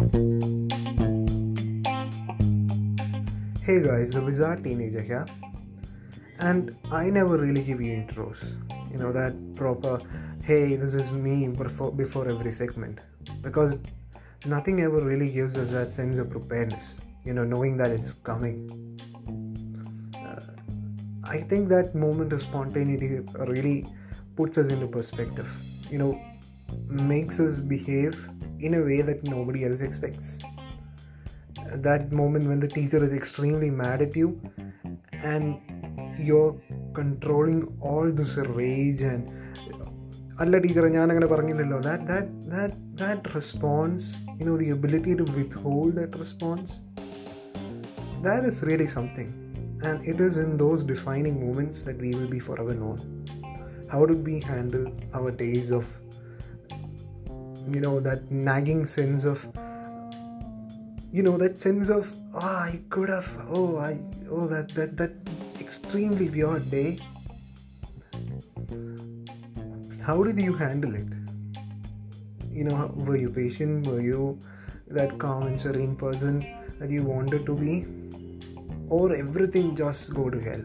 Hey guys, the bizarre teenager here. And I never really give you intros. You know, that proper, hey, this is me before, before every segment. Because nothing ever really gives us that sense of preparedness, you know, knowing that it's coming. Uh, I think that moment of spontaneity really puts us into perspective, you know, makes us behave in a way that nobody else expects that moment when the teacher is extremely mad at you and you're controlling all this rage and അല്ല ടീച്ചറെ ഞാൻ അങ്ങനെ പറഞ്ഞില്ലല്ലോ that that that that response you know the ability to withhold that response that is really something and it is in those defining moments that we will be four our non how do be handle our days of you know that nagging sense of you know that sense of oh, i could have oh i oh that that that extremely weird day. How did you handle it? You know were you patient? Were you that calm and serene person that you wanted to be? Or everything just go to hell?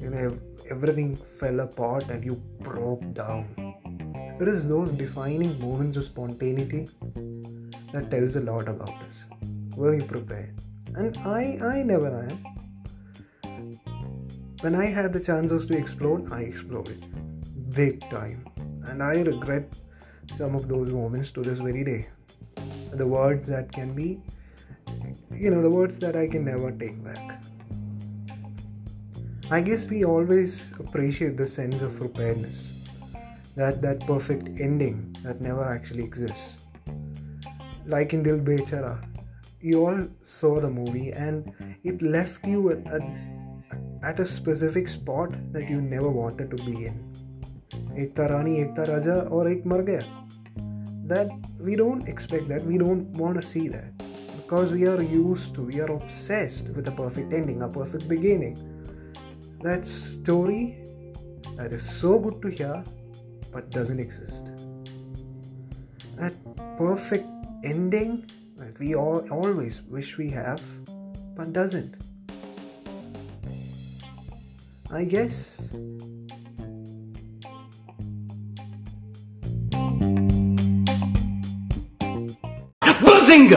You know everything fell apart and you broke down it is those defining moments of spontaneity that tells a lot about us. Were you prepared? And I, I never am. When I had the chances to explode, I exploded. Big time. And I regret some of those moments to this very day. The words that can be, you know, the words that I can never take back. I guess we always appreciate the sense of preparedness that that perfect ending that never actually exists. Like in Dil Bechara, you all saw the movie and it left you at, at, a specific spot that you never wanted to be in. Ekta Rani, Ekta Raja, or Ek Mar Gaya. That we don't expect that, we don't want to see that because we are used to, we are obsessed with a perfect ending, a perfect beginning. That story that is so good to hear but doesn't exist. That perfect ending that we all always wish we have but doesn't. I guess Bazinga!